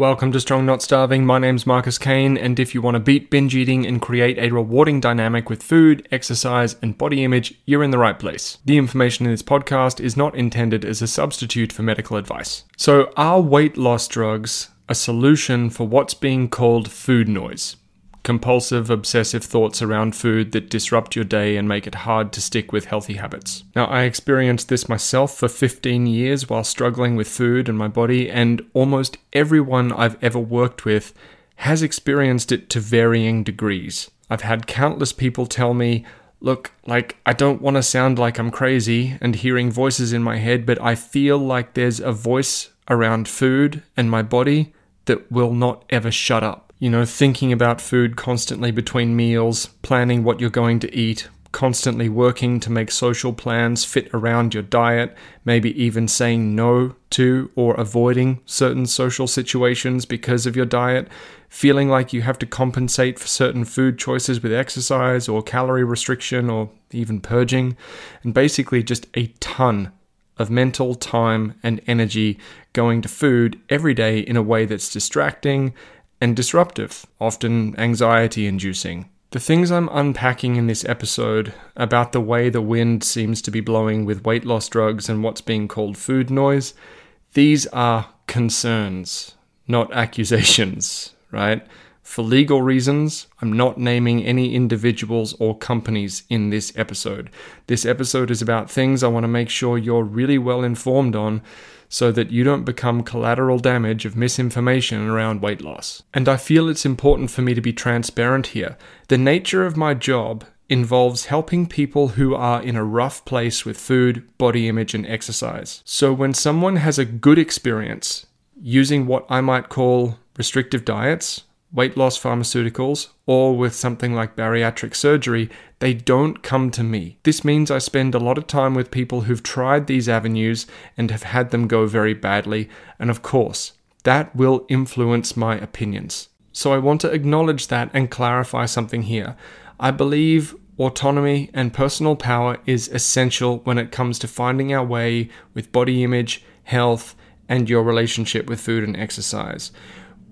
Welcome to Strong Not Starving. My name's Marcus Kane, and if you want to beat binge eating and create a rewarding dynamic with food, exercise, and body image, you're in the right place. The information in this podcast is not intended as a substitute for medical advice. So, are weight loss drugs a solution for what's being called food noise? Compulsive, obsessive thoughts around food that disrupt your day and make it hard to stick with healthy habits. Now, I experienced this myself for 15 years while struggling with food and my body, and almost everyone I've ever worked with has experienced it to varying degrees. I've had countless people tell me, Look, like, I don't want to sound like I'm crazy and hearing voices in my head, but I feel like there's a voice around food and my body that will not ever shut up you know, thinking about food constantly between meals, planning what you're going to eat, constantly working to make social plans fit around your diet, maybe even saying no to or avoiding certain social situations because of your diet, feeling like you have to compensate for certain food choices with exercise or calorie restriction or even purging, and basically just a ton of mental time and energy going to food every day in a way that's distracting and disruptive, often anxiety inducing. The things I'm unpacking in this episode about the way the wind seems to be blowing with weight loss drugs and what's being called food noise, these are concerns, not accusations, right? For legal reasons, I'm not naming any individuals or companies in this episode. This episode is about things I want to make sure you're really well informed on so that you don't become collateral damage of misinformation around weight loss. And I feel it's important for me to be transparent here. The nature of my job involves helping people who are in a rough place with food, body image, and exercise. So when someone has a good experience using what I might call restrictive diets, weight loss pharmaceuticals, or with something like bariatric surgery, they don't come to me. This means I spend a lot of time with people who've tried these avenues and have had them go very badly, and of course, that will influence my opinions. So I want to acknowledge that and clarify something here. I believe autonomy and personal power is essential when it comes to finding our way with body image, health, and your relationship with food and exercise.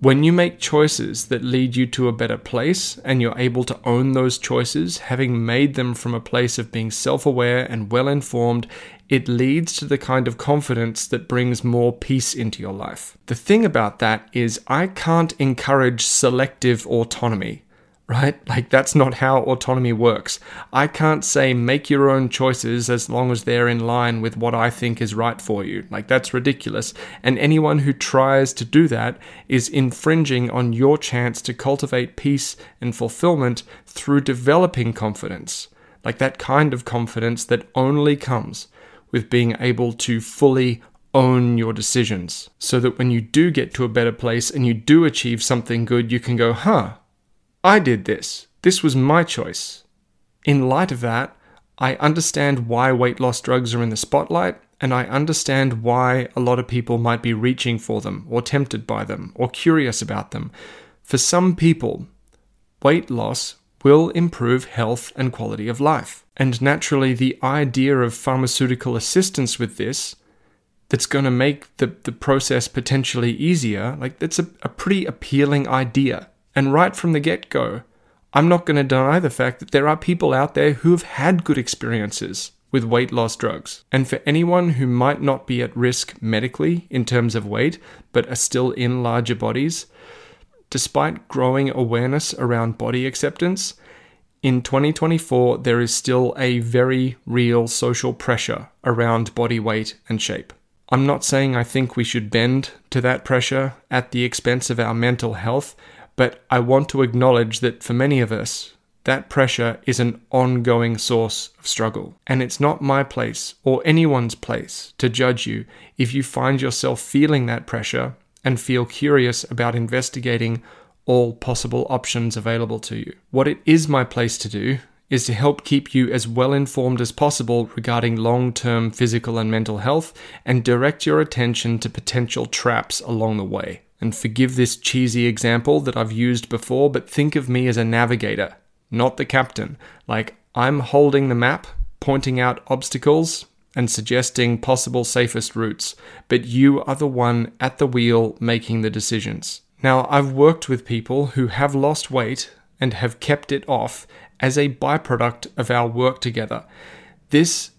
When you make choices that lead you to a better place and you're able to own those choices, having made them from a place of being self aware and well informed, it leads to the kind of confidence that brings more peace into your life. The thing about that is, I can't encourage selective autonomy right? Like, that's not how autonomy works. I can't say make your own choices as long as they're in line with what I think is right for you. Like, that's ridiculous. And anyone who tries to do that is infringing on your chance to cultivate peace and fulfillment through developing confidence. Like, that kind of confidence that only comes with being able to fully own your decisions so that when you do get to a better place and you do achieve something good, you can go, huh, I did this. This was my choice. In light of that, I understand why weight loss drugs are in the spotlight, and I understand why a lot of people might be reaching for them, or tempted by them, or curious about them. For some people, weight loss will improve health and quality of life. And naturally, the idea of pharmaceutical assistance with this that's going to make the, the process potentially easier, like that's a, a pretty appealing idea. And right from the get go, I'm not going to deny the fact that there are people out there who've had good experiences with weight loss drugs. And for anyone who might not be at risk medically in terms of weight, but are still in larger bodies, despite growing awareness around body acceptance, in 2024 there is still a very real social pressure around body weight and shape. I'm not saying I think we should bend to that pressure at the expense of our mental health, but I want to acknowledge that for many of us, that pressure is an ongoing source of struggle. And it's not my place or anyone's place to judge you if you find yourself feeling that pressure and feel curious about investigating all possible options available to you. What it is my place to do is to help keep you as well informed as possible regarding long term physical and mental health and direct your attention to potential traps along the way. And forgive this cheesy example that I've used before, but think of me as a navigator, not the captain. Like I'm holding the map, pointing out obstacles, and suggesting possible safest routes, but you are the one at the wheel making the decisions. Now, I've worked with people who have lost weight and have kept it off as a byproduct of our work together. This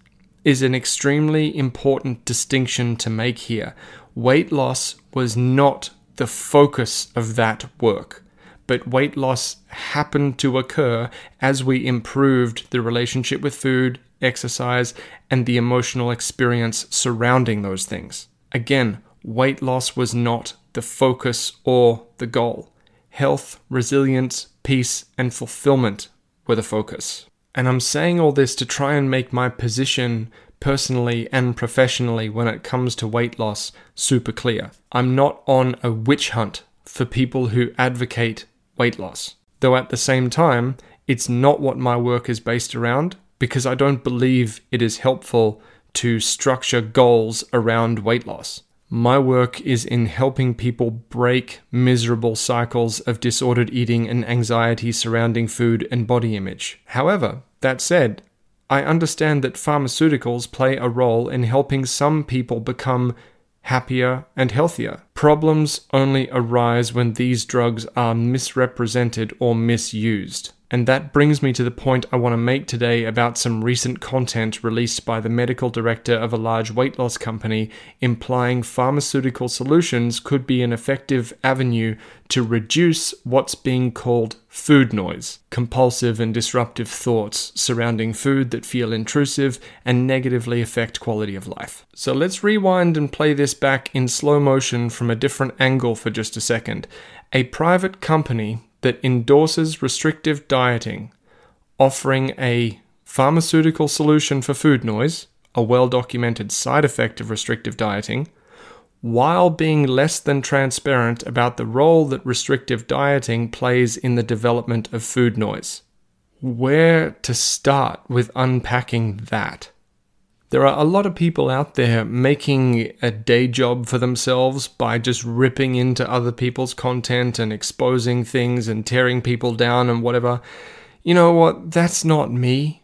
is an extremely important distinction to make here. Weight loss was not the focus of that work, but weight loss happened to occur as we improved the relationship with food, exercise, and the emotional experience surrounding those things. Again, weight loss was not the focus or the goal. Health, resilience, peace, and fulfillment were the focus. And I'm saying all this to try and make my position personally and professionally when it comes to weight loss super clear. I'm not on a witch hunt for people who advocate weight loss. Though at the same time, it's not what my work is based around because I don't believe it is helpful to structure goals around weight loss. My work is in helping people break miserable cycles of disordered eating and anxiety surrounding food and body image. However, that said, I understand that pharmaceuticals play a role in helping some people become happier and healthier. Problems only arise when these drugs are misrepresented or misused. And that brings me to the point I want to make today about some recent content released by the medical director of a large weight loss company, implying pharmaceutical solutions could be an effective avenue to reduce what's being called food noise, compulsive and disruptive thoughts surrounding food that feel intrusive and negatively affect quality of life. So let's rewind and play this back in slow motion from a different angle for just a second. A private company that endorses restrictive dieting, offering a pharmaceutical solution for food noise, a well documented side effect of restrictive dieting, while being less than transparent about the role that restrictive dieting plays in the development of food noise. Where to start with unpacking that? There are a lot of people out there making a day job for themselves by just ripping into other people's content and exposing things and tearing people down and whatever. You know what? That's not me.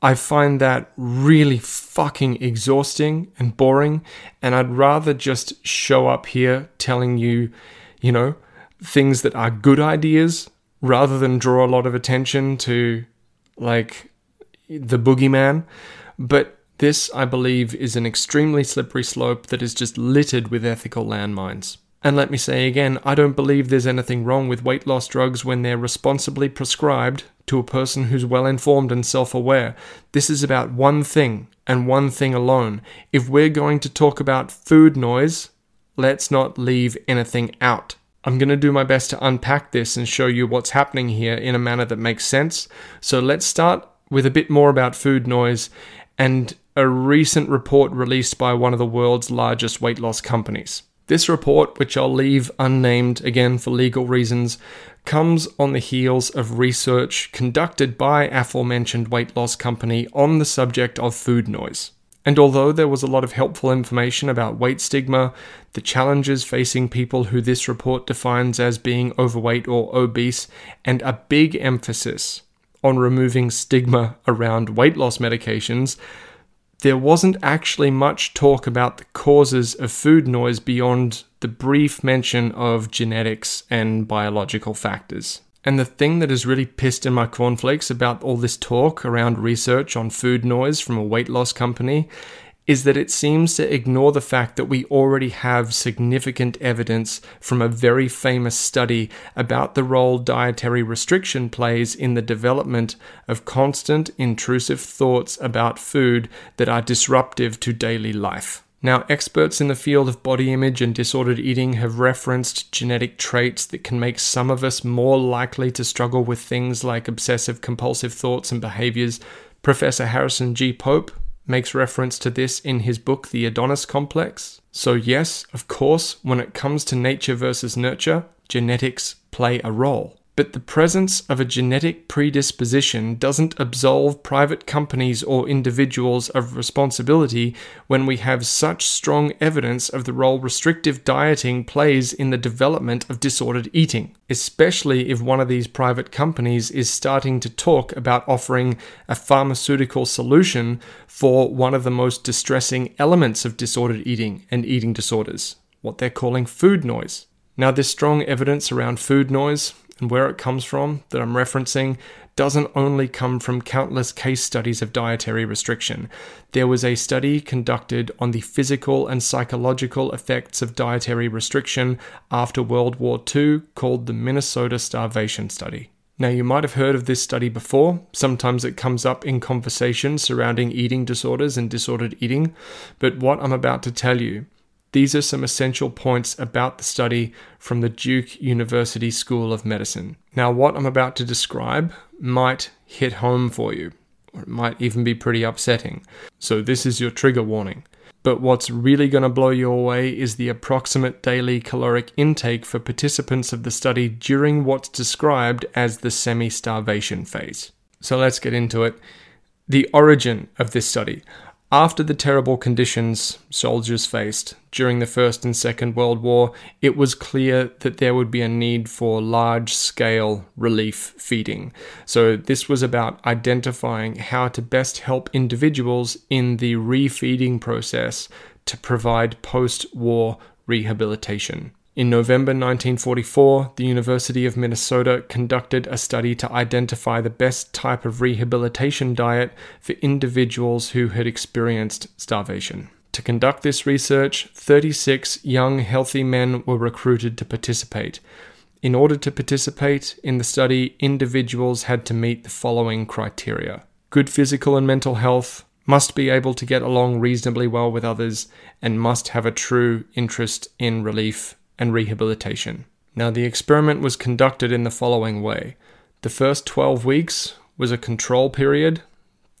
I find that really fucking exhausting and boring, and I'd rather just show up here telling you, you know, things that are good ideas rather than draw a lot of attention to, like, the boogeyman. But this, I believe, is an extremely slippery slope that is just littered with ethical landmines. And let me say again, I don't believe there's anything wrong with weight loss drugs when they're responsibly prescribed to a person who's well informed and self aware. This is about one thing and one thing alone. If we're going to talk about food noise, let's not leave anything out. I'm going to do my best to unpack this and show you what's happening here in a manner that makes sense. So let's start with a bit more about food noise and a recent report released by one of the world's largest weight loss companies. This report, which I'll leave unnamed again for legal reasons, comes on the heels of research conducted by aforementioned weight loss company on the subject of food noise. And although there was a lot of helpful information about weight stigma, the challenges facing people who this report defines as being overweight or obese, and a big emphasis on removing stigma around weight loss medications, there wasn't actually much talk about the causes of food noise beyond the brief mention of genetics and biological factors. And the thing that has really pissed in my cornflakes about all this talk around research on food noise from a weight loss company is that it seems to ignore the fact that we already have significant evidence from a very famous study about the role dietary restriction plays in the development of constant intrusive thoughts about food that are disruptive to daily life. Now, experts in the field of body image and disordered eating have referenced genetic traits that can make some of us more likely to struggle with things like obsessive compulsive thoughts and behaviors. Professor Harrison G. Pope, makes reference to this in his book, The Adonis Complex. So, yes, of course, when it comes to nature versus nurture, genetics play a role. But the presence of a genetic predisposition doesn't absolve private companies or individuals of responsibility when we have such strong evidence of the role restrictive dieting plays in the development of disordered eating, especially if one of these private companies is starting to talk about offering a pharmaceutical solution for one of the most distressing elements of disordered eating and eating disorders, what they're calling food noise. Now, this strong evidence around food noise and where it comes from that I'm referencing doesn't only come from countless case studies of dietary restriction. There was a study conducted on the physical and psychological effects of dietary restriction after World War II called the Minnesota Starvation Study. Now, you might have heard of this study before. Sometimes it comes up in conversations surrounding eating disorders and disordered eating. But what I'm about to tell you these are some essential points about the study from the Duke University School of Medicine. Now, what I'm about to describe might hit home for you, or it might even be pretty upsetting. So, this is your trigger warning. But what's really going to blow you away is the approximate daily caloric intake for participants of the study during what's described as the semi starvation phase. So, let's get into it. The origin of this study. After the terrible conditions soldiers faced during the First and Second World War, it was clear that there would be a need for large scale relief feeding. So, this was about identifying how to best help individuals in the refeeding process to provide post war rehabilitation. In November 1944, the University of Minnesota conducted a study to identify the best type of rehabilitation diet for individuals who had experienced starvation. To conduct this research, 36 young, healthy men were recruited to participate. In order to participate in the study, individuals had to meet the following criteria good physical and mental health, must be able to get along reasonably well with others, and must have a true interest in relief and rehabilitation. Now, the experiment was conducted in the following way the first 12 weeks was a control period,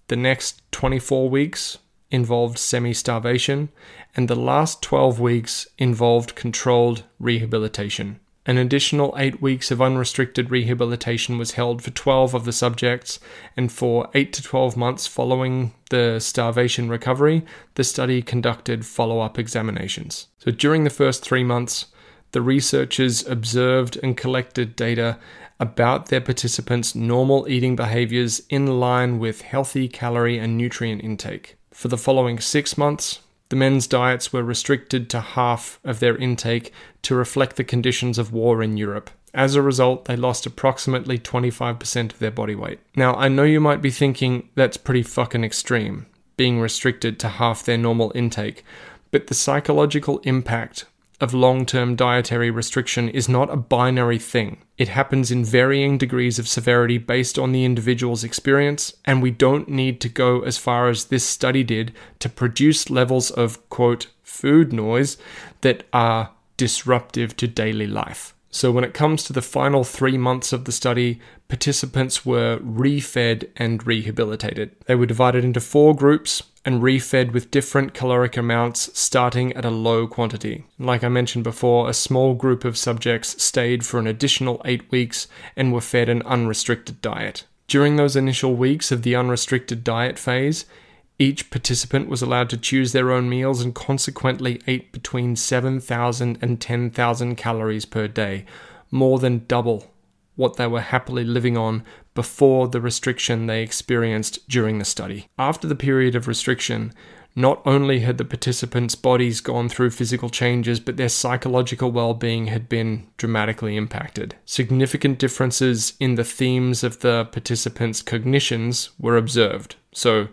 the next 24 weeks involved semi starvation, and the last 12 weeks involved controlled rehabilitation. An additional eight weeks of unrestricted rehabilitation was held for 12 of the subjects, and for 8 to 12 months following the starvation recovery, the study conducted follow up examinations. So during the first three months, the researchers observed and collected data about their participants' normal eating behaviors in line with healthy calorie and nutrient intake. For the following six months, the men's diets were restricted to half of their intake to reflect the conditions of war in Europe. As a result, they lost approximately 25% of their body weight. Now, I know you might be thinking that's pretty fucking extreme, being restricted to half their normal intake, but the psychological impact of long term dietary restriction is not a binary thing. It happens in varying degrees of severity based on the individual's experience, and we don't need to go as far as this study did to produce levels of, quote, food noise that are disruptive to daily life. So, when it comes to the final three months of the study, participants were refed and rehabilitated. They were divided into four groups and refed with different caloric amounts starting at a low quantity. Like I mentioned before, a small group of subjects stayed for an additional eight weeks and were fed an unrestricted diet. During those initial weeks of the unrestricted diet phase, each participant was allowed to choose their own meals and consequently ate between 7,000 and 10,000 calories per day, more than double what they were happily living on before the restriction they experienced during the study. After the period of restriction, not only had the participants' bodies gone through physical changes, but their psychological well being had been dramatically impacted. Significant differences in the themes of the participants' cognitions were observed. So,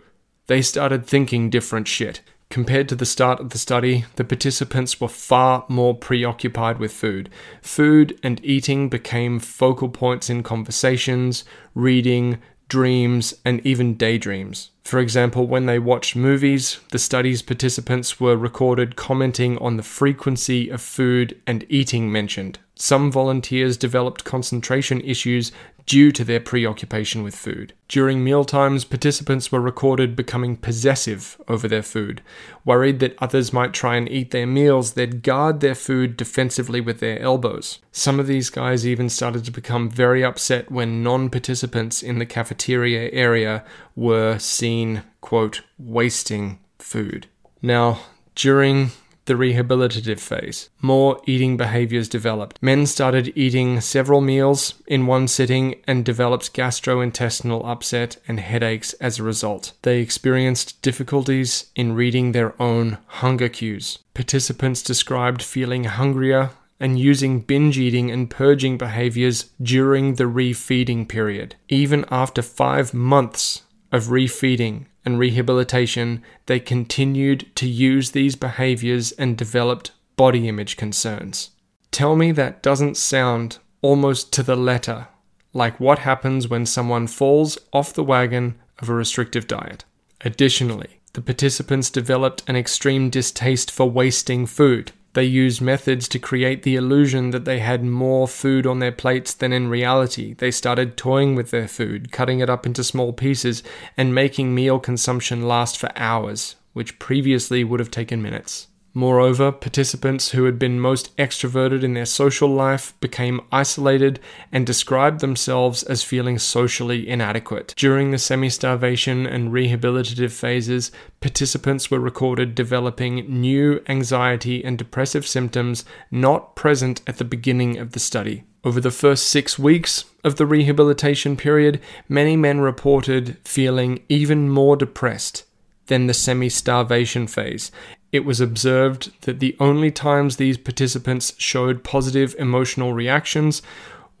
they started thinking different shit. Compared to the start of the study, the participants were far more preoccupied with food. Food and eating became focal points in conversations, reading, dreams, and even daydreams. For example, when they watched movies, the study's participants were recorded commenting on the frequency of food and eating mentioned. Some volunteers developed concentration issues due to their preoccupation with food. During mealtimes, participants were recorded becoming possessive over their food. Worried that others might try and eat their meals, they'd guard their food defensively with their elbows. Some of these guys even started to become very upset when non participants in the cafeteria area were seen, quote, wasting food. Now, during the rehabilitative phase. More eating behaviors developed. Men started eating several meals in one sitting and developed gastrointestinal upset and headaches as a result. They experienced difficulties in reading their own hunger cues. Participants described feeling hungrier and using binge eating and purging behaviors during the refeeding period. Even after five months of refeeding and rehabilitation, they continued to use these behaviors and developed body image concerns. Tell me that doesn't sound almost to the letter like what happens when someone falls off the wagon of a restrictive diet. Additionally, the participants developed an extreme distaste for wasting food. They used methods to create the illusion that they had more food on their plates than in reality. They started toying with their food, cutting it up into small pieces, and making meal consumption last for hours, which previously would have taken minutes. Moreover, participants who had been most extroverted in their social life became isolated and described themselves as feeling socially inadequate. During the semi starvation and rehabilitative phases, participants were recorded developing new anxiety and depressive symptoms not present at the beginning of the study. Over the first six weeks of the rehabilitation period, many men reported feeling even more depressed than the semi starvation phase, it was observed that the only times these participants showed positive emotional reactions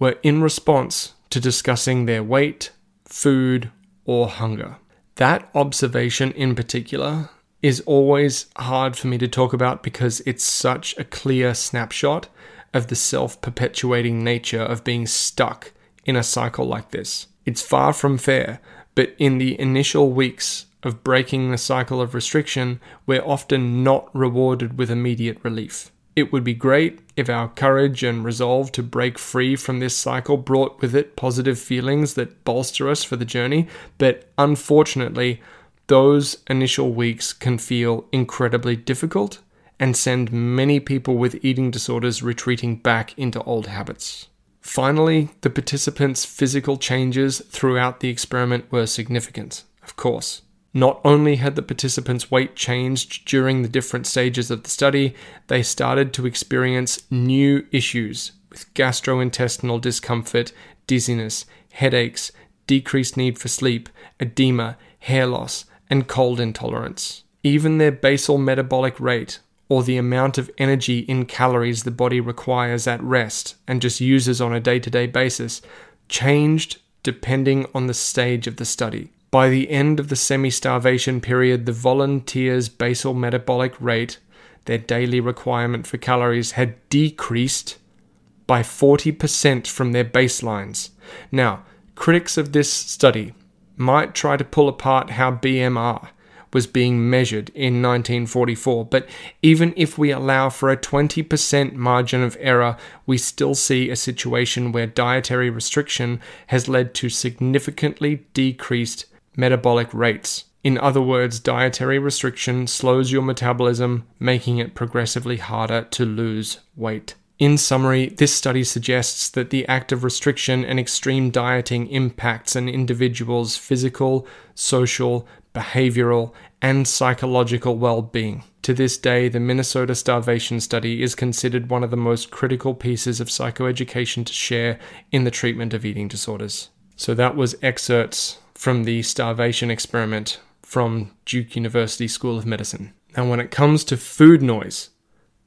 were in response to discussing their weight, food, or hunger. That observation in particular is always hard for me to talk about because it's such a clear snapshot of the self perpetuating nature of being stuck in a cycle like this. It's far from fair, but in the initial weeks of breaking the cycle of restriction, we're often not rewarded with immediate relief. It would be great if our courage and resolve to break free from this cycle brought with it positive feelings that bolster us for the journey, but unfortunately, those initial weeks can feel incredibly difficult and send many people with eating disorders retreating back into old habits. Finally, the participants' physical changes throughout the experiment were significant, of course. Not only had the participants' weight changed during the different stages of the study, they started to experience new issues with gastrointestinal discomfort, dizziness, headaches, decreased need for sleep, edema, hair loss, and cold intolerance. Even their basal metabolic rate, or the amount of energy in calories the body requires at rest and just uses on a day to day basis, changed depending on the stage of the study. By the end of the semi starvation period, the volunteers' basal metabolic rate, their daily requirement for calories, had decreased by 40% from their baselines. Now, critics of this study might try to pull apart how BMR was being measured in 1944, but even if we allow for a 20% margin of error, we still see a situation where dietary restriction has led to significantly decreased metabolic rates. In other words, dietary restriction slows your metabolism, making it progressively harder to lose weight. In summary, this study suggests that the act of restriction and extreme dieting impacts an individual's physical, social, behavioral, and psychological well being. To this day, the Minnesota Starvation Study is considered one of the most critical pieces of psychoeducation to share in the treatment of eating disorders. So, that was excerpts from the starvation experiment from Duke University School of Medicine. Now, when it comes to food noise,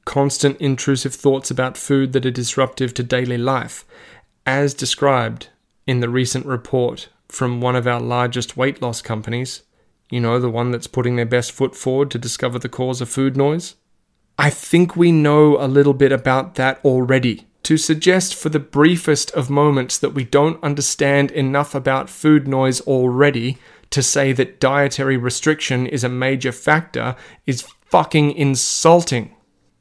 constant intrusive thoughts about food that are disruptive to daily life, as described in the recent report from one of our largest weight loss companies, you know, the one that's putting their best foot forward to discover the cause of food noise. I think we know a little bit about that already to suggest for the briefest of moments that we don't understand enough about food noise already to say that dietary restriction is a major factor is fucking insulting.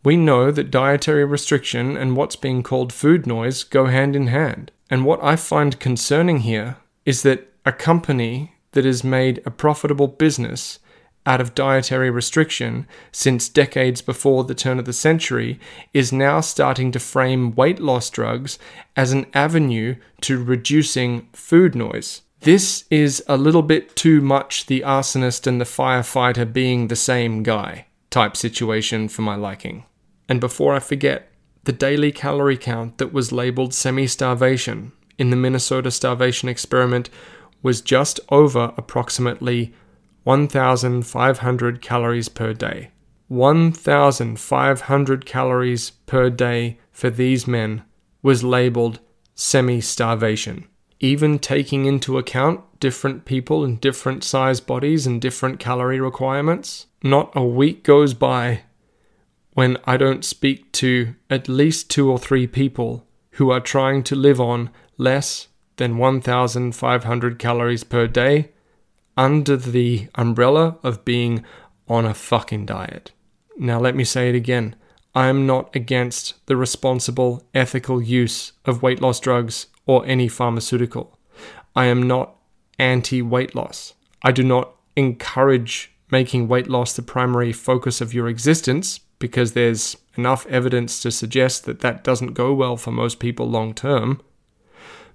We know that dietary restriction and what's being called food noise go hand in hand. And what I find concerning here is that a company that has made a profitable business out of dietary restriction since decades before the turn of the century is now starting to frame weight loss drugs as an avenue to reducing food noise. This is a little bit too much the arsonist and the firefighter being the same guy type situation for my liking. And before I forget, the daily calorie count that was labeled semi starvation in the Minnesota starvation experiment was just over approximately 1,500 calories per day. 1,500 calories per day for these men was labeled semi starvation. Even taking into account different people and different size bodies and different calorie requirements, not a week goes by when I don't speak to at least two or three people who are trying to live on less than 1,500 calories per day under the umbrella of being on a fucking diet. Now, let me say it again. I am not against the responsible, ethical use of weight loss drugs or any pharmaceutical. I am not anti weight loss. I do not encourage making weight loss the primary focus of your existence because there's enough evidence to suggest that that doesn't go well for most people long term.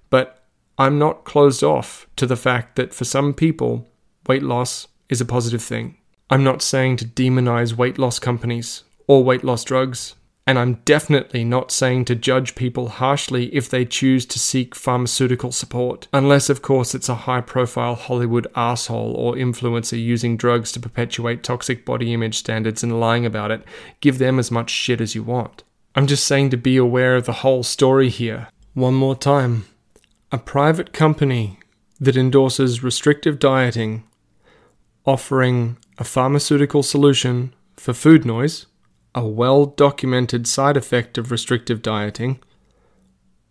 But I'm not closed off to the fact that for some people, weight loss is a positive thing. I'm not saying to demonize weight loss companies or weight loss drugs, and I'm definitely not saying to judge people harshly if they choose to seek pharmaceutical support, unless, of course, it's a high profile Hollywood asshole or influencer using drugs to perpetuate toxic body image standards and lying about it. Give them as much shit as you want. I'm just saying to be aware of the whole story here. One more time. A private company that endorses restrictive dieting, offering a pharmaceutical solution for food noise, a well documented side effect of restrictive dieting,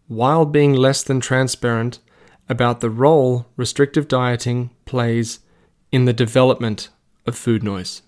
while being less than transparent about the role restrictive dieting plays in the development of food noise.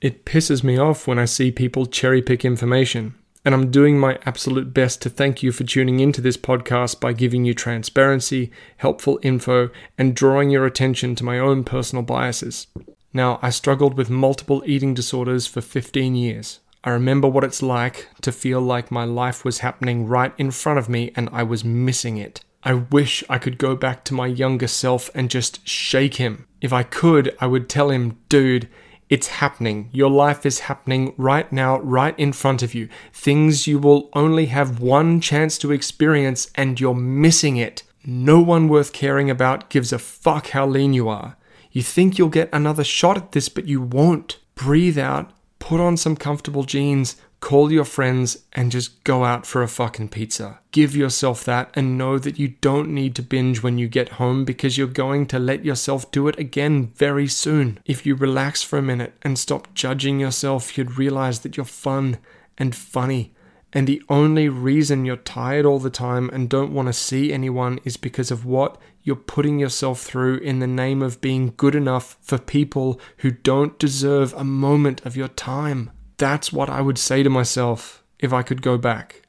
It pisses me off when I see people cherry pick information and I'm doing my absolute best to thank you for tuning into this podcast by giving you transparency, helpful info, and drawing your attention to my own personal biases. Now, I struggled with multiple eating disorders for 15 years. I remember what it's like to feel like my life was happening right in front of me and I was missing it. I wish I could go back to my younger self and just shake him. If I could, I would tell him, dude, it's happening. Your life is happening right now, right in front of you. Things you will only have one chance to experience, and you're missing it. No one worth caring about gives a fuck how lean you are. You think you'll get another shot at this, but you won't. Breathe out, put on some comfortable jeans, call your friends and just go out for a fucking pizza. Give yourself that and know that you don't need to binge when you get home because you're going to let yourself do it again very soon. If you relax for a minute and stop judging yourself, you'd realize that you're fun and funny. And the only reason you're tired all the time and don't want to see anyone is because of what you're putting yourself through in the name of being good enough for people who don't deserve a moment of your time. That's what I would say to myself if I could go back.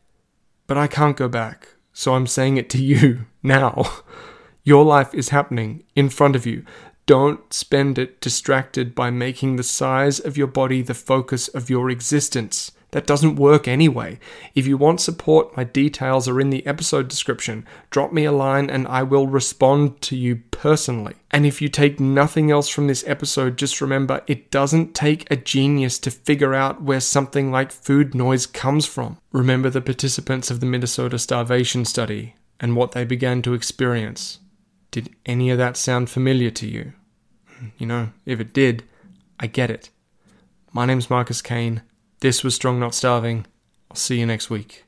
But I can't go back, so I'm saying it to you now. Your life is happening in front of you. Don't spend it distracted by making the size of your body the focus of your existence. That doesn't work anyway. If you want support, my details are in the episode description. Drop me a line and I will respond to you personally. And if you take nothing else from this episode, just remember it doesn't take a genius to figure out where something like food noise comes from. Remember the participants of the Minnesota starvation study and what they began to experience. Did any of that sound familiar to you? You know, if it did, I get it. My name's Marcus Kane. This was Strong Not Starving. I'll see you next week.